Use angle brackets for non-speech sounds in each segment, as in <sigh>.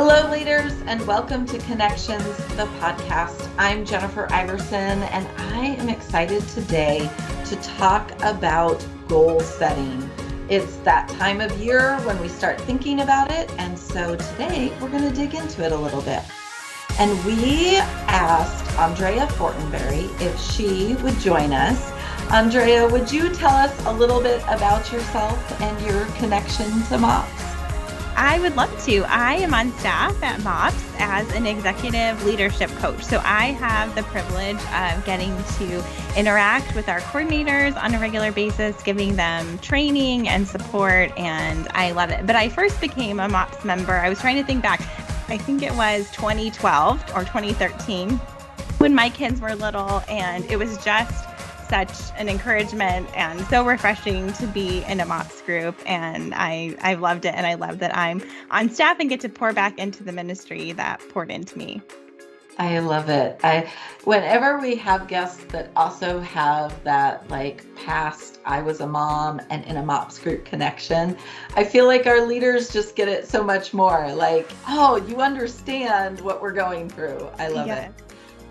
Hello, leaders, and welcome to Connections, the podcast. I'm Jennifer Iverson, and I am excited today to talk about goal setting. It's that time of year when we start thinking about it, and so today we're going to dig into it a little bit. And we asked Andrea Fortenberry if she would join us. Andrea, would you tell us a little bit about yourself and your connection to MOPS? I would love to. I am on staff at MOPS as an executive leadership coach. So I have the privilege of getting to interact with our coordinators on a regular basis, giving them training and support, and I love it. But I first became a MOPS member. I was trying to think back. I think it was 2012 or 2013 when my kids were little, and it was just such an encouragement and so refreshing to be in a MOPS group. And I, I loved it. And I love that I'm on staff and get to pour back into the ministry that poured into me. I love it. I whenever we have guests that also have that like past I was a mom and in a MOPS group connection, I feel like our leaders just get it so much more. Like, oh, you understand what we're going through. I love it.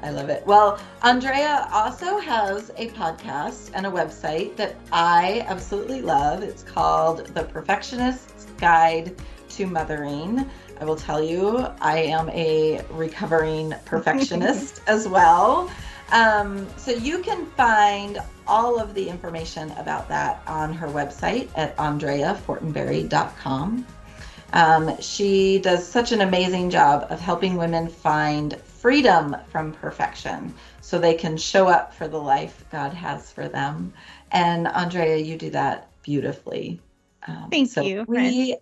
I love it. Well, Andrea also has a podcast and a website that I absolutely love. It's called The Perfectionist's Guide to Mothering. I will tell you, I am a recovering perfectionist <laughs> as well. Um, so you can find all of the information about that on her website at andreafortenberry.com. Um, she does such an amazing job of helping women find freedom from perfection so they can show up for the life God has for them. And Andrea, you do that beautifully. Um, Thank so you. We,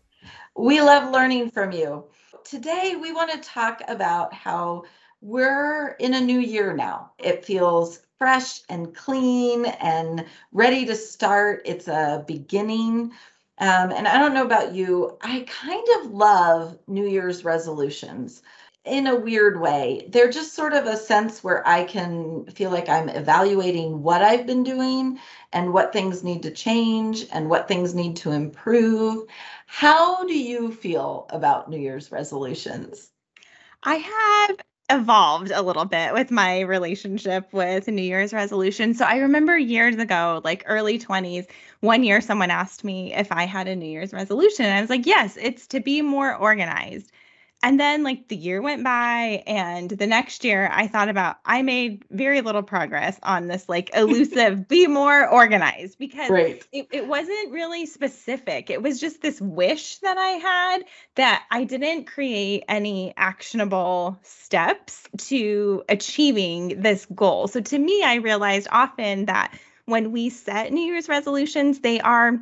we love learning from you. Today, we want to talk about how we're in a new year now. It feels fresh and clean and ready to start. It's a beginning. Um, and I don't know about you, I kind of love New Year's resolutions in a weird way. They're just sort of a sense where I can feel like I'm evaluating what I've been doing and what things need to change and what things need to improve. How do you feel about New Year's resolutions? I have evolved a little bit with my relationship with New Year's resolution. So I remember years ago, like early 20s, one year someone asked me if I had a New Year's resolution. And I was like, yes, it's to be more organized. And then like the year went by and the next year I thought about I made very little progress on this like <laughs> elusive be more organized because right. it, it wasn't really specific. It was just this wish that I had that I didn't create any actionable steps to achieving this goal. So to me, I realized often that when we set New Year's resolutions, they are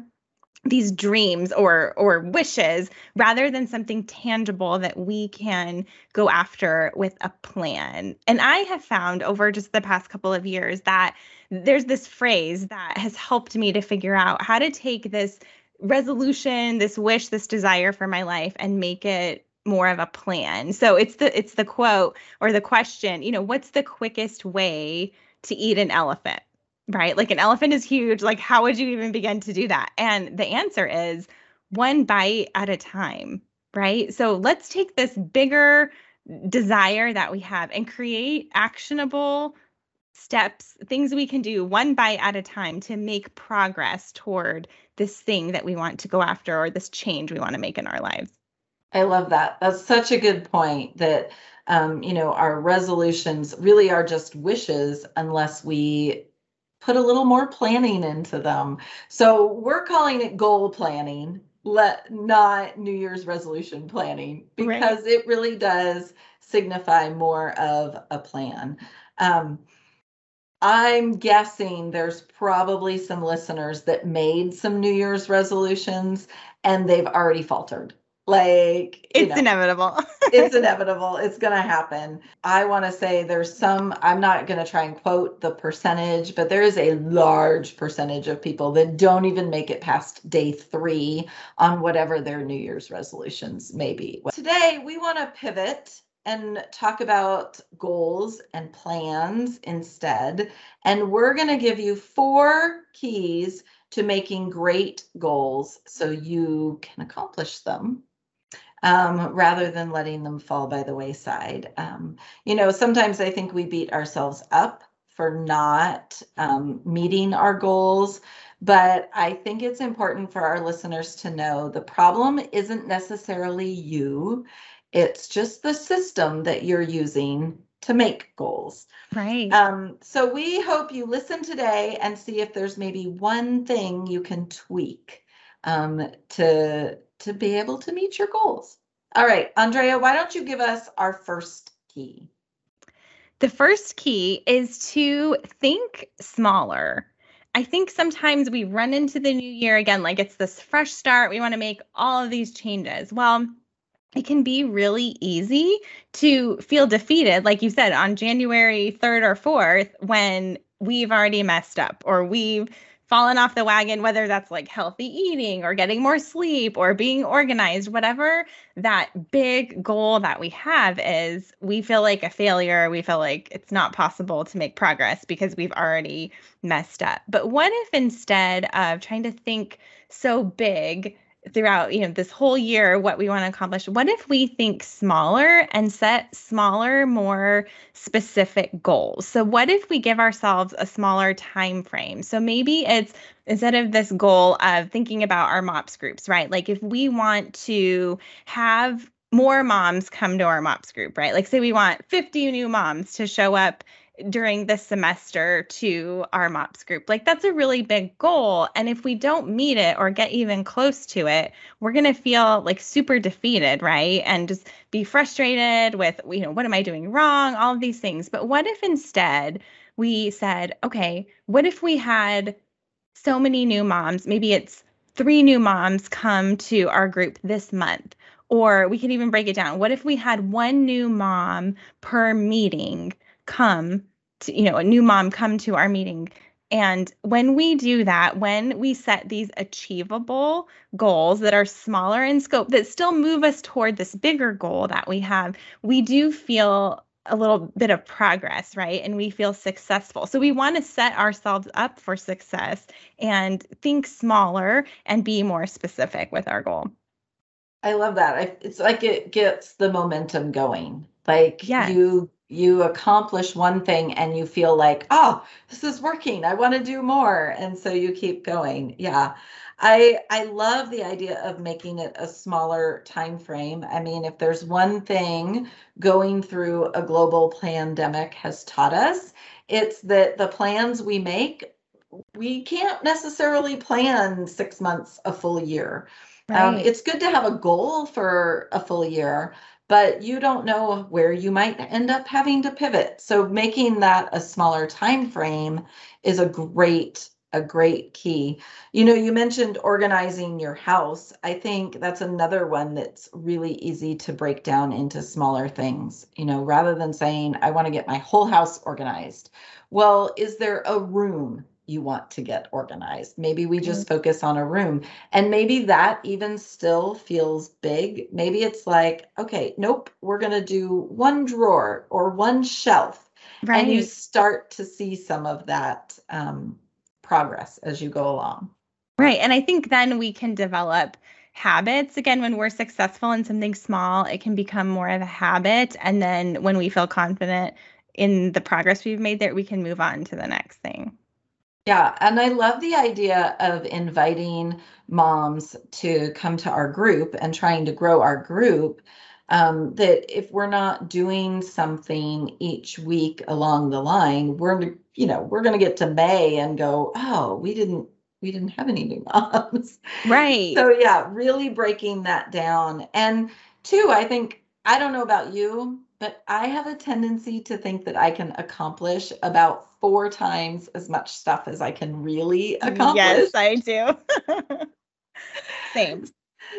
these dreams or or wishes rather than something tangible that we can go after with a plan. And I have found over just the past couple of years that there's this phrase that has helped me to figure out how to take this resolution, this wish, this desire for my life and make it more of a plan. So it's the it's the quote or the question, you know, what's the quickest way to eat an elephant? Right? Like an elephant is huge. Like, how would you even begin to do that? And the answer is one bite at a time, right? So let's take this bigger desire that we have and create actionable steps, things we can do one bite at a time to make progress toward this thing that we want to go after or this change we want to make in our lives. I love that. That's such a good point that um, you know, our resolutions really are just wishes unless we put a little more planning into them. So we're calling it goal planning, let not New Year's resolution planning because right. it really does signify more of a plan. Um, I'm guessing there's probably some listeners that made some New Year's resolutions and they've already faltered. Like it's know, inevitable. <laughs> it's <laughs> inevitable. It's going to happen. I want to say there's some, I'm not going to try and quote the percentage, but there is a large percentage of people that don't even make it past day three on whatever their New Year's resolutions may be. Today, we want to pivot and talk about goals and plans instead. And we're going to give you four keys to making great goals so you can accomplish them um, rather than letting them fall by the wayside. Um, you know, sometimes I think we beat ourselves up for not um, meeting our goals. But I think it's important for our listeners to know the problem isn't necessarily you, it's just the system that you're using to make goals. Right. Um, so we hope you listen today and see if there's maybe one thing you can tweak um, to to be able to meet your goals. All right, Andrea, why don't you give us our first key? The first key is to think smaller. I think sometimes we run into the new year again, like it's this fresh start. We want to make all of these changes. Well, it can be really easy to feel defeated, like you said, on January 3rd or 4th, when we've already messed up or we've fallen off the wagon, whether that's like healthy eating or getting more sleep or being organized, whatever that big goal that we have is, we feel like a failure. We feel like it's not possible to make progress because we've already messed up. But what if instead of trying to think so big, throughout you know this whole year what we want to accomplish. What if we think smaller and set smaller more specific goals? So what if we give ourselves a smaller time frame? So maybe it's instead of this goal of thinking about our mops groups right? Like if we want to have more moms come to our mops group right? Like say we want 50 new moms to show up during this semester to our MOPS group. Like that's a really big goal. And if we don't meet it or get even close to it, we're going to feel like super defeated, right? And just be frustrated with, you know, what am I doing wrong? All of these things. But what if instead we said, okay, what if we had so many new moms? Maybe it's three new moms come to our group this month. Or we could even break it down. What if we had one new mom per meeting come to, you know, a new mom come to our meeting. And when we do that, when we set these achievable goals that are smaller in scope, that still move us toward this bigger goal that we have, we do feel a little bit of progress, right? And we feel successful. So we want to set ourselves up for success and think smaller and be more specific with our goal. I love that. It's like it gets the momentum going. Like yes. you you accomplish one thing and you feel like, oh, this is working. I want to do more. And so you keep going. Yeah. I I love the idea of making it a smaller time frame. I mean, if there's one thing going through a global pandemic has taught us, it's that the plans we make, we can't necessarily plan 6 months a full year. Um, right. Um, it's good to have a goal for a full year, but you don't know where you might end up having to pivot. So making that a smaller time frame is a great a great key. You know, you mentioned organizing your house. I think that's another one that's really easy to break down into smaller things. You know, rather than saying I want to get my whole house organized. Well, is there a room you want to get organized. Maybe we just mm-hmm. focus on a room. And maybe that even still feels big. Maybe it's like, okay, nope, we're going to do one drawer or one shelf. Right. And you start to see some of that um, progress as you go along. Right. And I think then we can develop habits. Again, when we're successful in something small, it can become more of a habit. And then when we feel confident in the progress we've made there, we can move on to the next thing. Yeah, and I love the idea of inviting moms to come to our group and trying to grow our group. Um, that if we're not doing something each week along the line, we're you know we're going to get to May and go, oh, we didn't we didn't have any new <laughs> moms, right? So yeah, really breaking that down. And two, I think I don't know about you, but I have a tendency to think that I can accomplish about four times as much stuff as I can really accomplish. Yes, I do. <laughs> Same.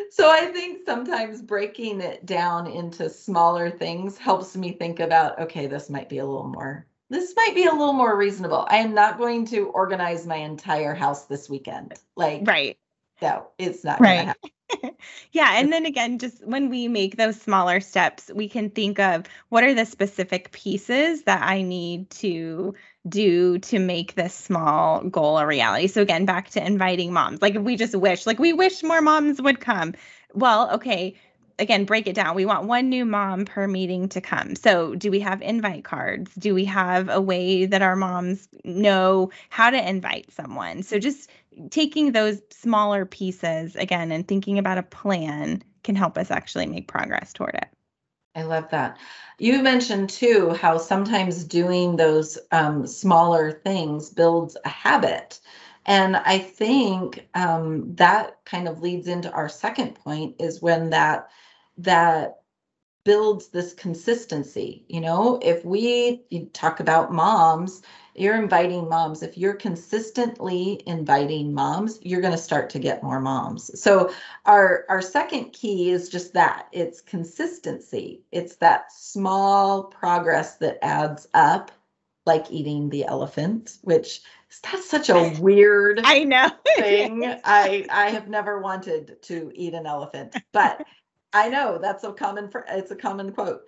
So I think sometimes breaking it down into smaller things helps me think about okay, this might be a little more this might be a little more reasonable. I am not going to organize my entire house this weekend. Like Right. No, it's not right. <laughs> yeah. And then again, just when we make those smaller steps, we can think of what are the specific pieces that I need to do to make this small goal a reality. So, again, back to inviting moms. Like, if we just wish, like, we wish more moms would come. Well, okay, again, break it down. We want one new mom per meeting to come. So, do we have invite cards? Do we have a way that our moms know how to invite someone? So, just taking those smaller pieces again and thinking about a plan can help us actually make progress toward it. I love that. You mentioned too how sometimes doing those um, smaller things builds a habit. And I think um, that kind of leads into our second point is when that that builds this consistency. You know, if we talk about moms, you're inviting moms. If you're consistently inviting moms, you're going to start to get more moms. So our our second key is just that. It's consistency. It's that small progress that adds up like eating the elephant, which that's such a <laughs> weird I know <laughs> thing. I I have never wanted to eat an elephant, but I know that's a common it's a common quote.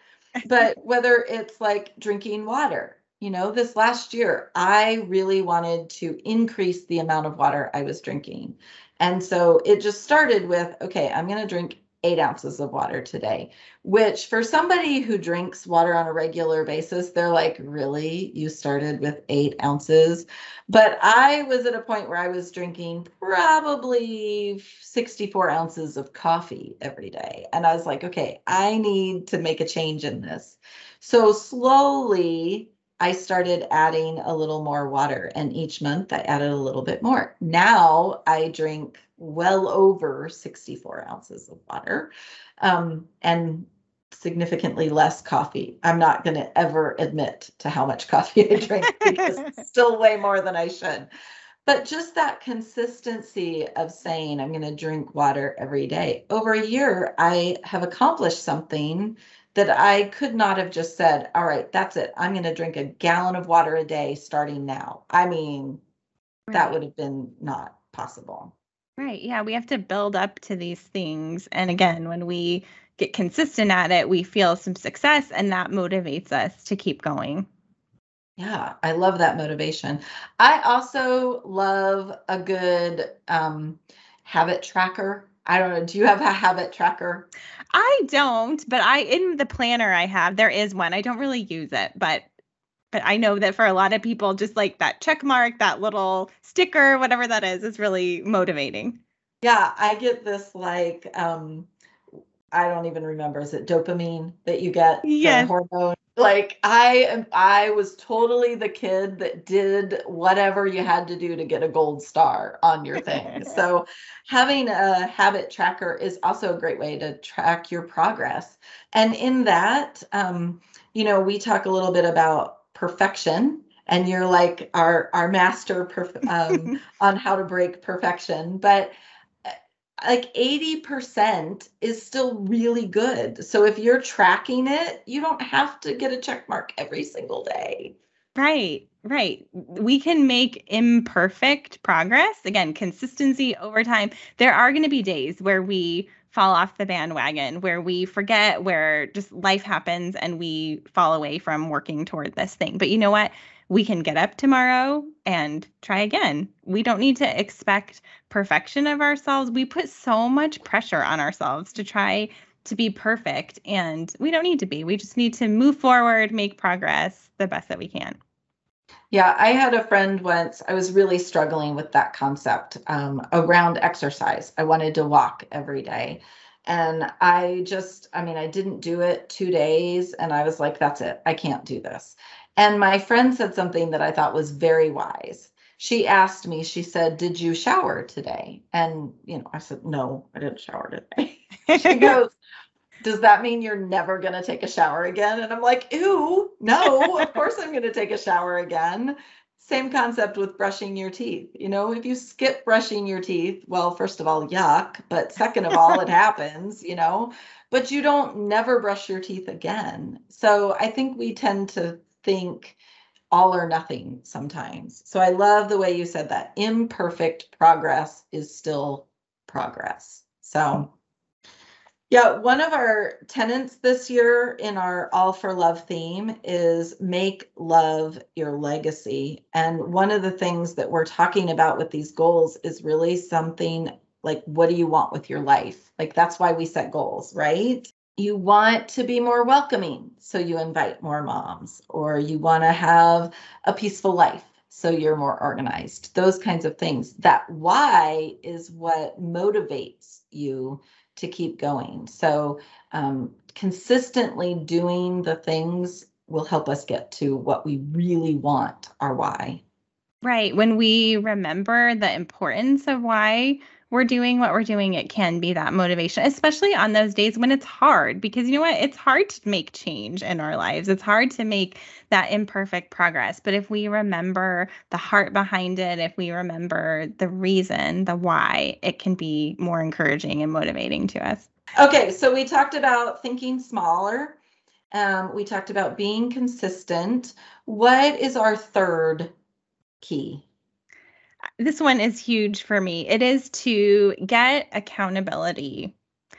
But <laughs> whether it's like drinking water, you know, this last year I really wanted to increase the amount of water I was drinking. And so it just started with okay, I'm going to drink eight ounces of water today, which for somebody who drinks water on a regular basis, they're like, really? You started with eight ounces? But I was at a point where I was drinking probably 64 ounces of coffee every day. And I was like, okay, I need to make a change in this. So slowly, I started adding a little more water, and each month I added a little bit more. Now I drink well over 64 ounces of water um, and significantly less coffee. I'm not going to ever admit to how much coffee I drink <laughs> because it's still way more than I should. But just that consistency of saying I'm going to drink water every day. Over a year, I have accomplished something that I could not have just said, all right, that's it. I'm going to drink a gallon of water a day starting now. I mean, right. that would have been not possible. Right. Yeah. We have to build up to these things. And again, when we get consistent at it, we feel some success and that motivates us to keep going. Yeah, I love that motivation. I also love a good um, habit tracker. I don't know. Do you have a habit tracker? I don't, but I in the planner I have, there is one. I don't really use it, but but I know that for a lot of people, just like that check mark, that little sticker, whatever that is, is really motivating. Yeah, I get this like um I don't even remember. Is it dopamine that you get? Yeah. hormone. Like I am I was totally the kid that did whatever you had to do to get a gold star on your thing. <laughs> so having a habit tracker is also a great way to track your progress. And in that, um, you know, we talk a little bit about perfection and you're like our our master perf- um, <laughs> on how to break perfection but like 80% is still really good. So if you're tracking it you don't have to get a check mark every single day. Right right. We can make imperfect progress. Again consistency over time. There are going to be days where we fall off the bandwagon where we forget where just life happens and we fall away from working toward this thing. But you know what? We can get up tomorrow and try again. We don't need to expect perfection of ourselves. We put so much pressure on ourselves to try to be perfect, and we don't need to be. We just need to move forward, make progress the best that we can. Yeah, I had a friend once, I was really struggling with that concept um, around exercise. I wanted to walk every day. And I just, I mean, I didn't do it two days and I was like, that's it. I can't do this. And my friend said something that I thought was very wise. She asked me, she said, Did you shower today? And, you know, I said, No, I didn't shower today. <laughs> she goes, does that mean you're never going to take a shower again? And I'm like, ew, no, of <laughs> course I'm going to take a shower again. Same concept with brushing your teeth. You know, if you skip brushing your teeth, well, first of all, yuck. But second of all, it <laughs> happens, you know, but you don't never brush your teeth again. So I think we tend to think all or nothing sometimes. So I love the way you said that. Imperfect progress is still progress. So yeah, one of our tenants this year in our All for Love theme is make love your legacy. And one of the things that we're talking about with these goals is really something Like, what do you want with your life? Like, that's why we set goals, right? You want to be more welcoming, so you invite more moms, or you want to have a peaceful life, so you're more organized. Those kinds of things. That why is what motivates you to keep going. So, um, consistently doing the things will help us get to what we really want our why. Right. When we remember the importance of why we're doing what we're doing, it can be that motivation, especially on those days when it's hard. Because you know what? It's hard to make change in our lives, it's hard to make that imperfect progress. But if we remember the heart behind it, if we remember the reason, the why, it can be more encouraging and motivating to us. Okay. So we talked about thinking smaller. Um, we talked about being consistent. What is our third key? This one is huge for me. It is to get accountability.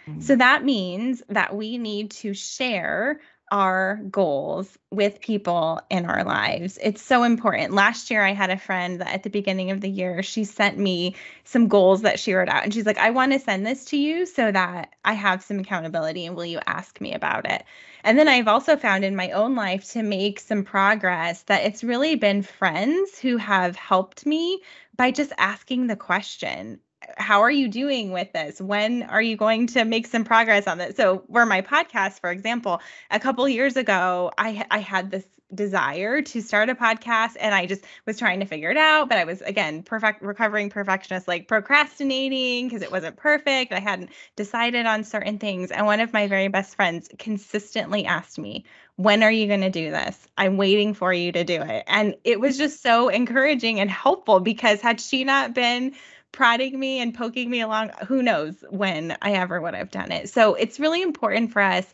Mm-hmm. So that means that we need to share our goals with people in our lives. It's so important. Last year, I had a friend that at the beginning of the year, she sent me some goals that she wrote out. And she's like, I want to send this to you so that I have some accountability. And will you ask me about it? And then I've also found in my own life to make some progress that it's really been friends who have helped me by just asking the question how are you doing with this when are you going to make some progress on this so where my podcast for example a couple years ago i i had this desire to start a podcast and I just was trying to figure it out. But I was again perfect recovering perfectionist, like procrastinating because it wasn't perfect. I hadn't decided on certain things. And one of my very best friends consistently asked me, When are you going to do this? I'm waiting for you to do it. And it was just so encouraging and helpful because had she not been prodding me and poking me along, who knows when I ever would have done it. So it's really important for us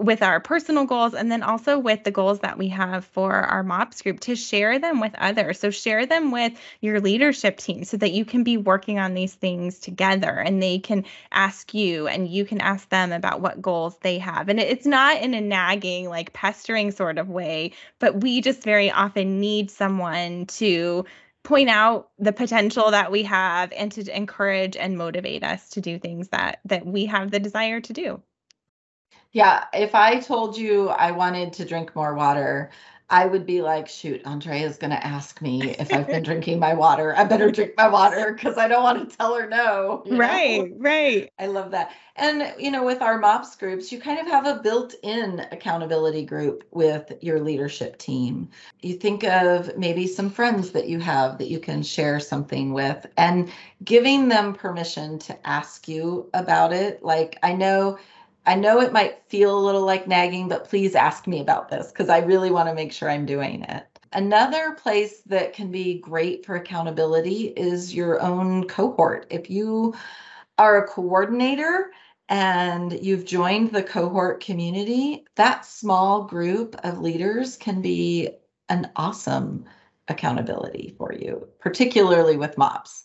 with our personal goals and then also with the goals that we have for our MOPS group to share them with others. So share them with your leadership team so that you can be working on these things together and they can ask you and you can ask them about what goals they have. And it's not in a nagging, like pestering sort of way, but we just very often need someone to point out the potential that we have and to encourage and motivate us to do things that that we have the desire to do. Yeah, if I told you I wanted to drink more water, I would be like, shoot, Andrea is going to ask me if I've been drinking my water. I better drink my water because I don't want to tell her no. Right, know? right. I love that. And, you know, with our MOPS groups, you kind of have a built in accountability group with your leadership team. You think of maybe some friends that you have that you can share something with and giving them permission to ask you about it. Like, I know I know it might feel a little like nagging, but please ask me about this because I really want to make sure I'm doing it. Another place that can be great for accountability is your own cohort. If you are a coordinator and you've joined the cohort community, that small group of leaders can be an awesome accountability for you, particularly with MOPS.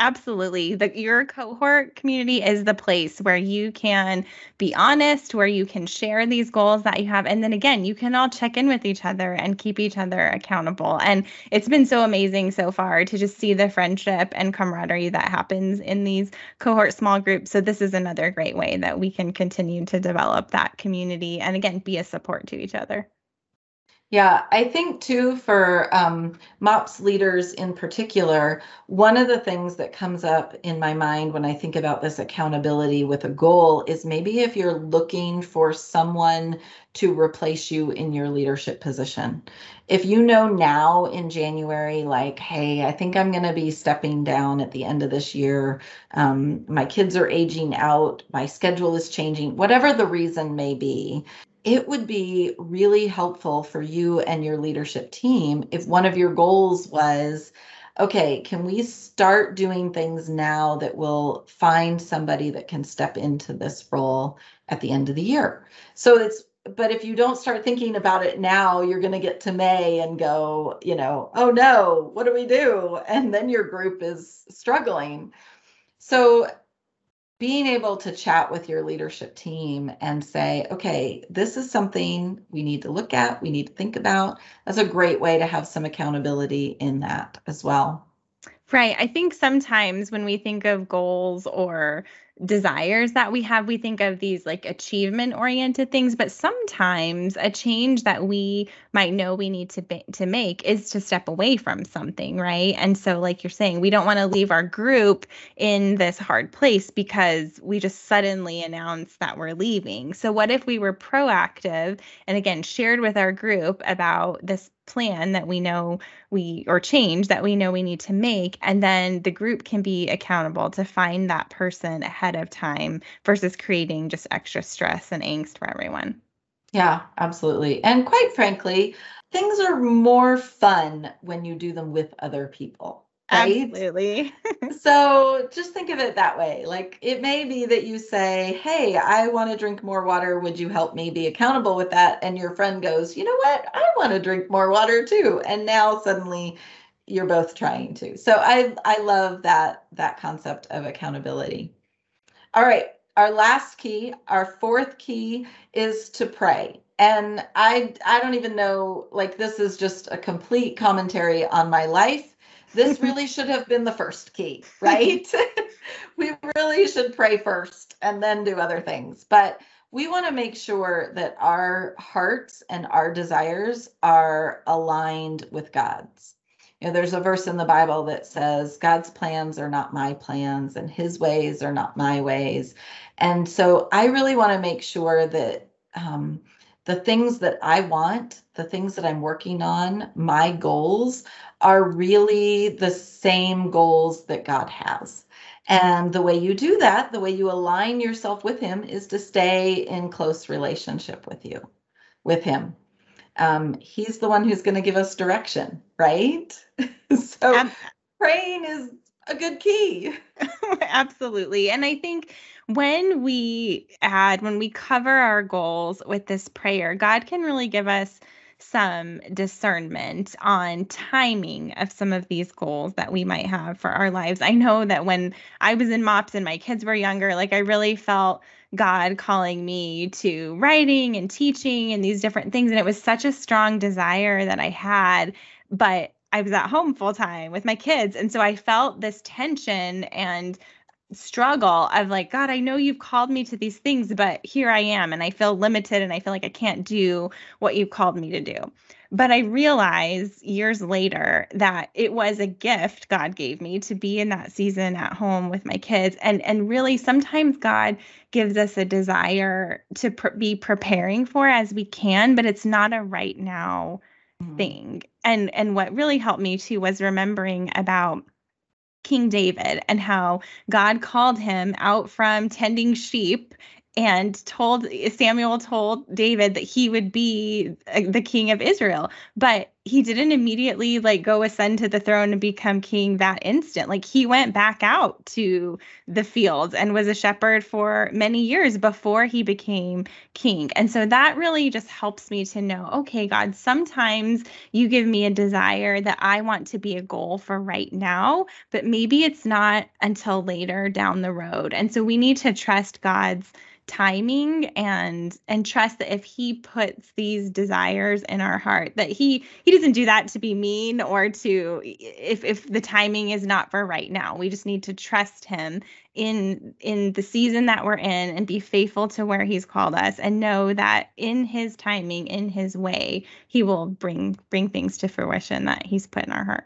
Absolutely. The your cohort community is the place where you can be honest, where you can share these goals that you have. And then again, you can all check in with each other and keep each other accountable. And it's been so amazing so far to just see the friendship and camaraderie that happens in these cohort small groups. So this is another great way that we can continue to develop that community and again be a support to each other. Yeah, I think too for um, MOPS leaders in particular, one of the things that comes up in my mind when I think about this accountability with a goal is maybe if you're looking for someone to replace you in your leadership position. If you know now in January, like, hey, I think I'm going to be stepping down at the end of this year, um, my kids are aging out, my schedule is changing, whatever the reason may be, it would be really helpful for you and your leadership team if one of your goals was okay, can we start doing things now that will find somebody that can step into this role at the end of the year? So it's, but if you don't start thinking about it now, you're going to get to May and go, you know, oh no, what do we do? And then your group is struggling. So being able to chat with your leadership team and say, okay, this is something we need to look at, we need to think about. That's a great way to have some accountability in that as well. Right. I think sometimes when we think of goals or desires that we have, we think of these like achievement oriented things, but sometimes a change that we might know we need to be, to make is to step away from something, right? And so like you're saying, we don't want to leave our group in this hard place because we just suddenly announce that we're leaving. So what if we were proactive and again shared with our group about this plan that we know we or change that we know we need to make and then the group can be accountable to find that person ahead of time versus creating just extra stress and angst for everyone yeah absolutely and quite frankly things are more fun when you do them with other people? Um, Absolutely. <laughs> so just think of it that way. Like it may be that you say, Hey, I want to drink more water. Would you help me be accountable with that? And your friend goes, You know what? I want to drink more water too. And now suddenly you're both trying to. So I I love that that concept of accountability. All right. Our last key, our fourth key is to pray and i i don't even know like this is just a complete commentary on my life this <laughs> really should have been the first key, right? <laughs> <laughs> we really should pray first and then do other things. But we want to make sure that our hearts and our desires are aligned with God's. You know, there's a verse in the Bible that says, God's plans are not my plans, and his ways are not my ways. And so I really want to make sure that um, the things that I want, the things that I'm working on, my goals are really the same goals that God has. And the way you do that, the way you align yourself with Him, is to stay in close relationship with you, with Him. Um, he's the one who's going to give us direction, right? <laughs> so um, praying is a good key. <laughs> <laughs> Absolutely. And I think when we add, when we cover our goals with this prayer, God can really give us some discernment on timing of some of these goals that we might have for our lives. I know that when I was in MOPS and my kids were younger, like I really felt God calling me to writing and teaching and these different things. And it was such a strong desire that I had. But I was at home full time with my kids. And so I felt this tension and struggle of like, God, I know you've called me to these things, but here I am. And I feel limited and I feel like I can't do what you've called me to do. But I realized years later that it was a gift God gave me to be in that season at home with my kids. And, and really, sometimes God gives us a desire to pr- be preparing for as we can, but it's not a right now mm-hmm. thing. And and what really helped me too was remembering about King David and how God called him out from tending sheep and told Samuel told David that he would be uh, the king of Israel. But he didn't immediately like go ascend to the throne and become king that instant. Like he went back out to the fields and was a shepherd for many years before he became king. And so that really just helps me to know, okay, God, sometimes you give me a desire that I want to be a goal for right now, but maybe it's not until later down the road. And so we need to trust God's timing and and trust that if he puts these desires in our heart that he he doesn't do that to be mean or to if if the timing is not for right now. We just need to trust him in in the season that we're in and be faithful to where he's called us and know that in his timing in his way he will bring bring things to fruition that he's put in our heart.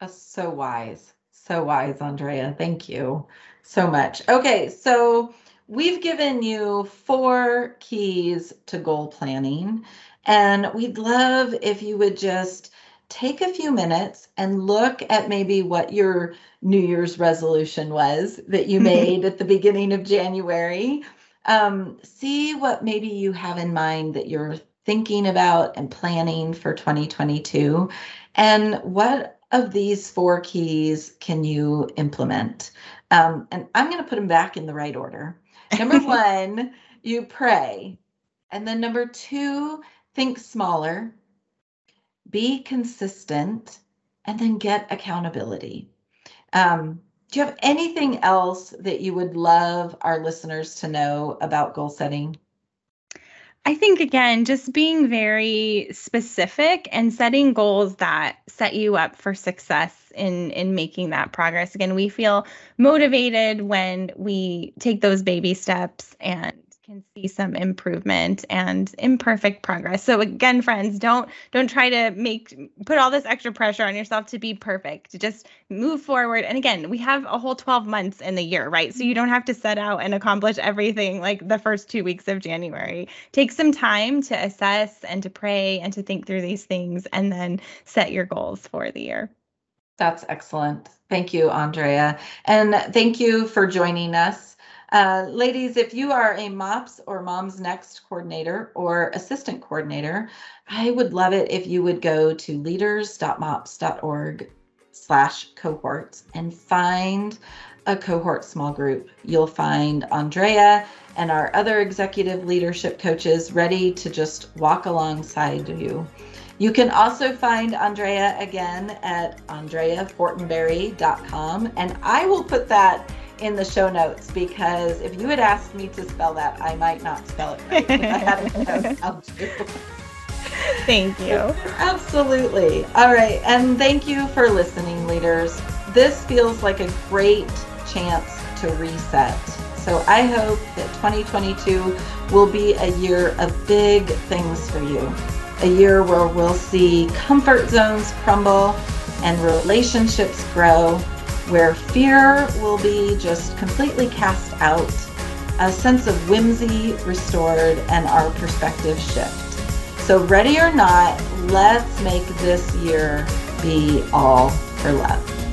That's so wise. So wise andrea. Thank you so much. Okay so We've given you four keys to goal planning, and we'd love if you would just take a few minutes and look at maybe what your New Year's resolution was that you <laughs> made at the beginning of January. Um, see what maybe you have in mind that you're thinking about and planning for 2022, and what of these four keys can you implement? Um, and I'm going to put them back in the right order. Number <laughs> one, you pray. And then number two, think smaller, be consistent, and then get accountability. Um, do you have anything else that you would love our listeners to know about goal setting? I think again, just being very specific and setting goals that set you up for success in in making that progress. Again, we feel motivated when we take those baby steps and can see some improvement and imperfect progress. So again, friends, don't don't try to make put all this extra pressure on yourself to be perfect. Just move forward. And again, we have a whole 12 months in the year, right? So you don't have to set out and accomplish everything like the first 2 weeks of January. Take some time to assess and to pray and to think through these things and then set your goals for the year. That's excellent. Thank you, Andrea. And thank you for joining us. Uh, ladies, if you are a MOPS or Moms Next coordinator or assistant coordinator, I would love it if you would go to leaders.mops.org slash cohorts and find a cohort small group. You'll find Andrea and our other executive leadership coaches ready to just walk alongside you. You can also find Andrea again at andreafortenberry.com, and I will put that in the show notes because if you had asked me to spell that, I might not spell it right. I haven't <laughs> Thank you. Absolutely. All right. And thank you for listening, leaders. This feels like a great chance to reset. So I hope that 2022 will be a year of big things for you. A year where we'll see comfort zones crumble and relationships grow where fear will be just completely cast out, a sense of whimsy restored, and our perspective shift. So, ready or not, let's make this year be all for love.